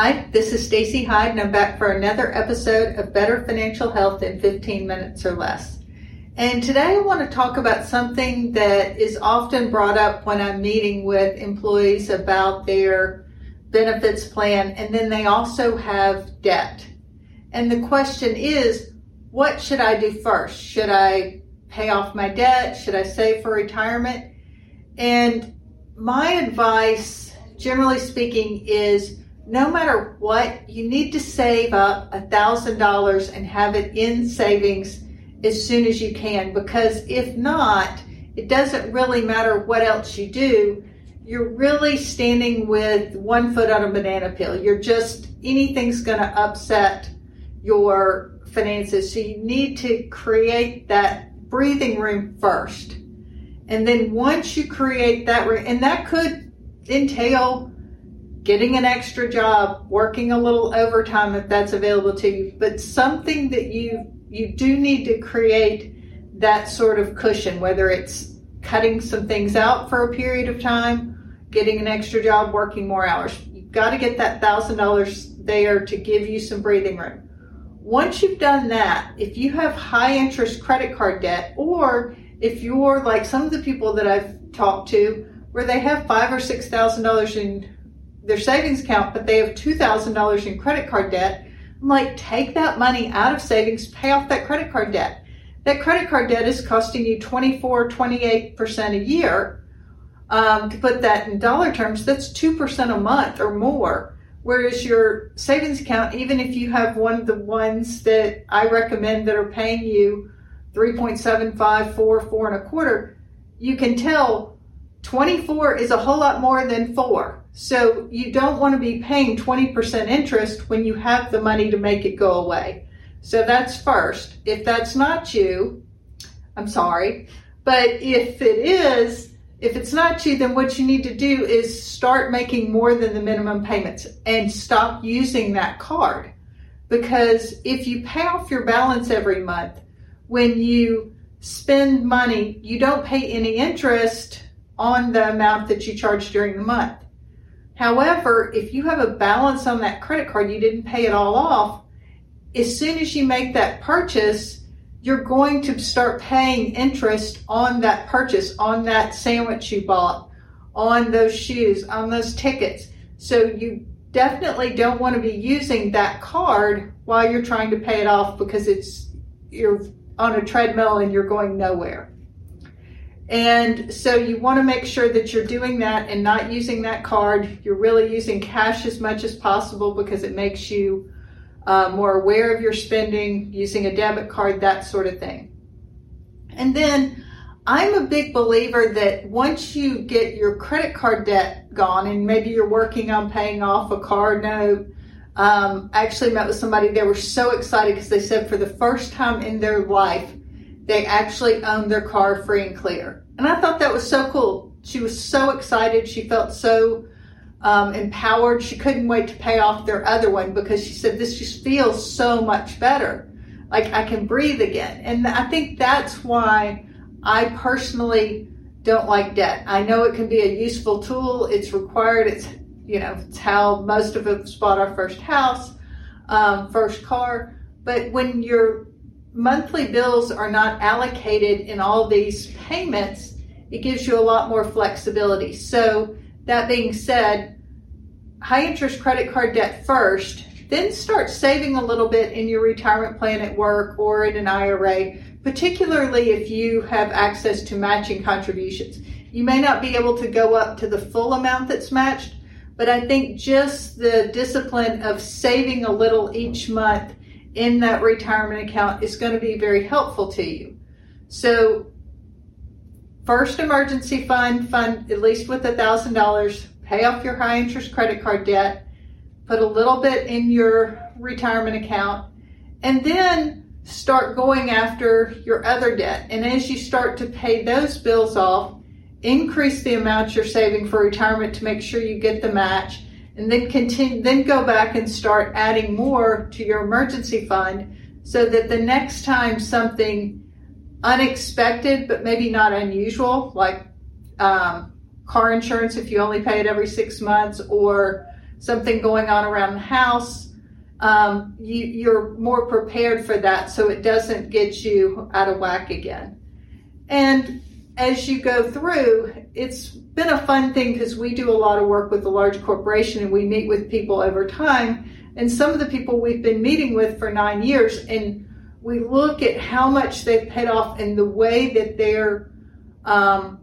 Hi, this is Stacey Hyde, and I'm back for another episode of Better Financial Health in 15 minutes or less. And today I want to talk about something that is often brought up when I'm meeting with employees about their benefits plan, and then they also have debt. And the question is, what should I do first? Should I pay off my debt? Should I save for retirement? And my advice, generally speaking, is no matter what, you need to save up a thousand dollars and have it in savings as soon as you can because if not, it doesn't really matter what else you do. You're really standing with one foot on a banana peel. You're just anything's going to upset your finances. So you need to create that breathing room first. And then once you create that room, and that could entail getting an extra job, working a little overtime if that's available to you, but something that you you do need to create that sort of cushion, whether it's cutting some things out for a period of time, getting an extra job, working more hours. You've got to get that thousand dollars there to give you some breathing room. Once you've done that, if you have high interest credit card debt, or if you're like some of the people that I've talked to, where they have five or six thousand dollars in their savings account, but they have $2,000 in credit card debt. I'm like, take that money out of savings, pay off that credit card debt. That credit card debt is costing you 24, 28% a year. Um, to put that in dollar terms, that's 2% a month or more. Whereas your savings account, even if you have one of the ones that I recommend that are paying you 3.75, 4, 4 and a quarter, you can tell 24 is a whole lot more than 4. So you don't want to be paying 20% interest when you have the money to make it go away. So that's first. If that's not you, I'm sorry. But if it is, if it's not you, then what you need to do is start making more than the minimum payments and stop using that card. Because if you pay off your balance every month, when you spend money, you don't pay any interest on the amount that you charge during the month. However, if you have a balance on that credit card, you didn't pay it all off, as soon as you make that purchase, you're going to start paying interest on that purchase, on that sandwich you bought, on those shoes, on those tickets. So you definitely don't want to be using that card while you're trying to pay it off because it's you're on a treadmill and you're going nowhere. And so you want to make sure that you're doing that and not using that card. You're really using cash as much as possible because it makes you uh, more aware of your spending, using a debit card, that sort of thing. And then I'm a big believer that once you get your credit card debt gone and maybe you're working on paying off a car note, um, I actually met with somebody, they were so excited because they said for the first time in their life, they actually owned their car free and clear. And I thought that was so cool. She was so excited. She felt so um, empowered. She couldn't wait to pay off their other one because she said, This just feels so much better. Like I can breathe again. And I think that's why I personally don't like debt. I know it can be a useful tool. It's required. It's, you know, it's how most of us bought our first house, um, first car. But when you're monthly bills are not allocated in all these payments, it gives you a lot more flexibility. So, that being said, high interest credit card debt first, then start saving a little bit in your retirement plan at work or in an IRA, particularly if you have access to matching contributions. You may not be able to go up to the full amount that's matched, but I think just the discipline of saving a little each month in that retirement account is going to be very helpful to you. So, first emergency fund, fund at least with a thousand dollars, pay off your high interest credit card debt, put a little bit in your retirement account, and then start going after your other debt. And as you start to pay those bills off, increase the amount you're saving for retirement to make sure you get the match and then continue then go back and start adding more to your emergency fund so that the next time something unexpected but maybe not unusual like um, car insurance if you only pay it every six months or something going on around the house, um, you, you're more prepared for that so it doesn't get you out of whack again. And as you go through, it's been a fun thing because we do a lot of work with a large corporation and we meet with people over time. And some of the people we've been meeting with for nine years, and we look at how much they've paid off and the way that their um,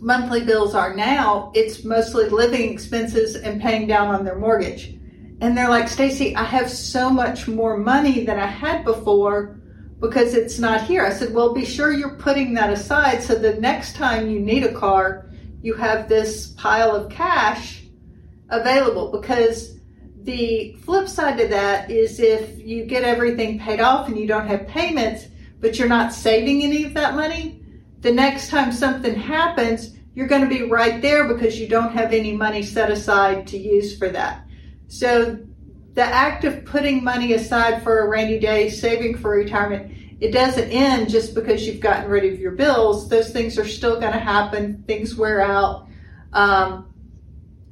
monthly bills are now, it's mostly living expenses and paying down on their mortgage. And they're like, Stacey, I have so much more money than I had before because it's not here. I said, well, be sure you're putting that aside so the next time you need a car, you have this pile of cash available because the flip side to that is if you get everything paid off and you don't have payments, but you're not saving any of that money, the next time something happens, you're going to be right there because you don't have any money set aside to use for that. So the act of putting money aside for a rainy day, saving for retirement, it doesn't end just because you've gotten rid of your bills. Those things are still going to happen. Things wear out. Um,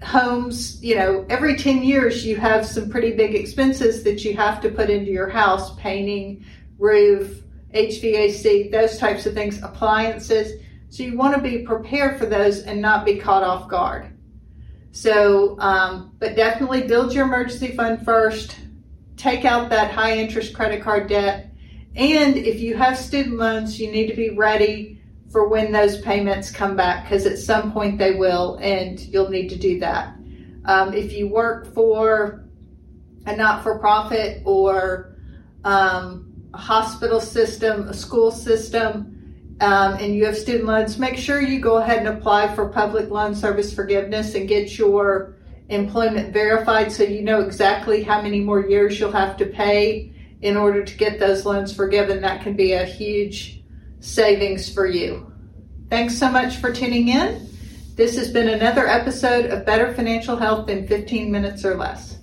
homes, you know, every 10 years you have some pretty big expenses that you have to put into your house painting, roof, HVAC, those types of things, appliances. So you want to be prepared for those and not be caught off guard. So, um, but definitely build your emergency fund first. Take out that high interest credit card debt. And if you have student loans, you need to be ready for when those payments come back because at some point they will, and you'll need to do that. Um, if you work for a not for profit or um, a hospital system, a school system, um, and you have student loans, make sure you go ahead and apply for public loan service forgiveness and get your employment verified so you know exactly how many more years you'll have to pay in order to get those loans forgiven. That can be a huge savings for you. Thanks so much for tuning in. This has been another episode of Better Financial Health in 15 minutes or less.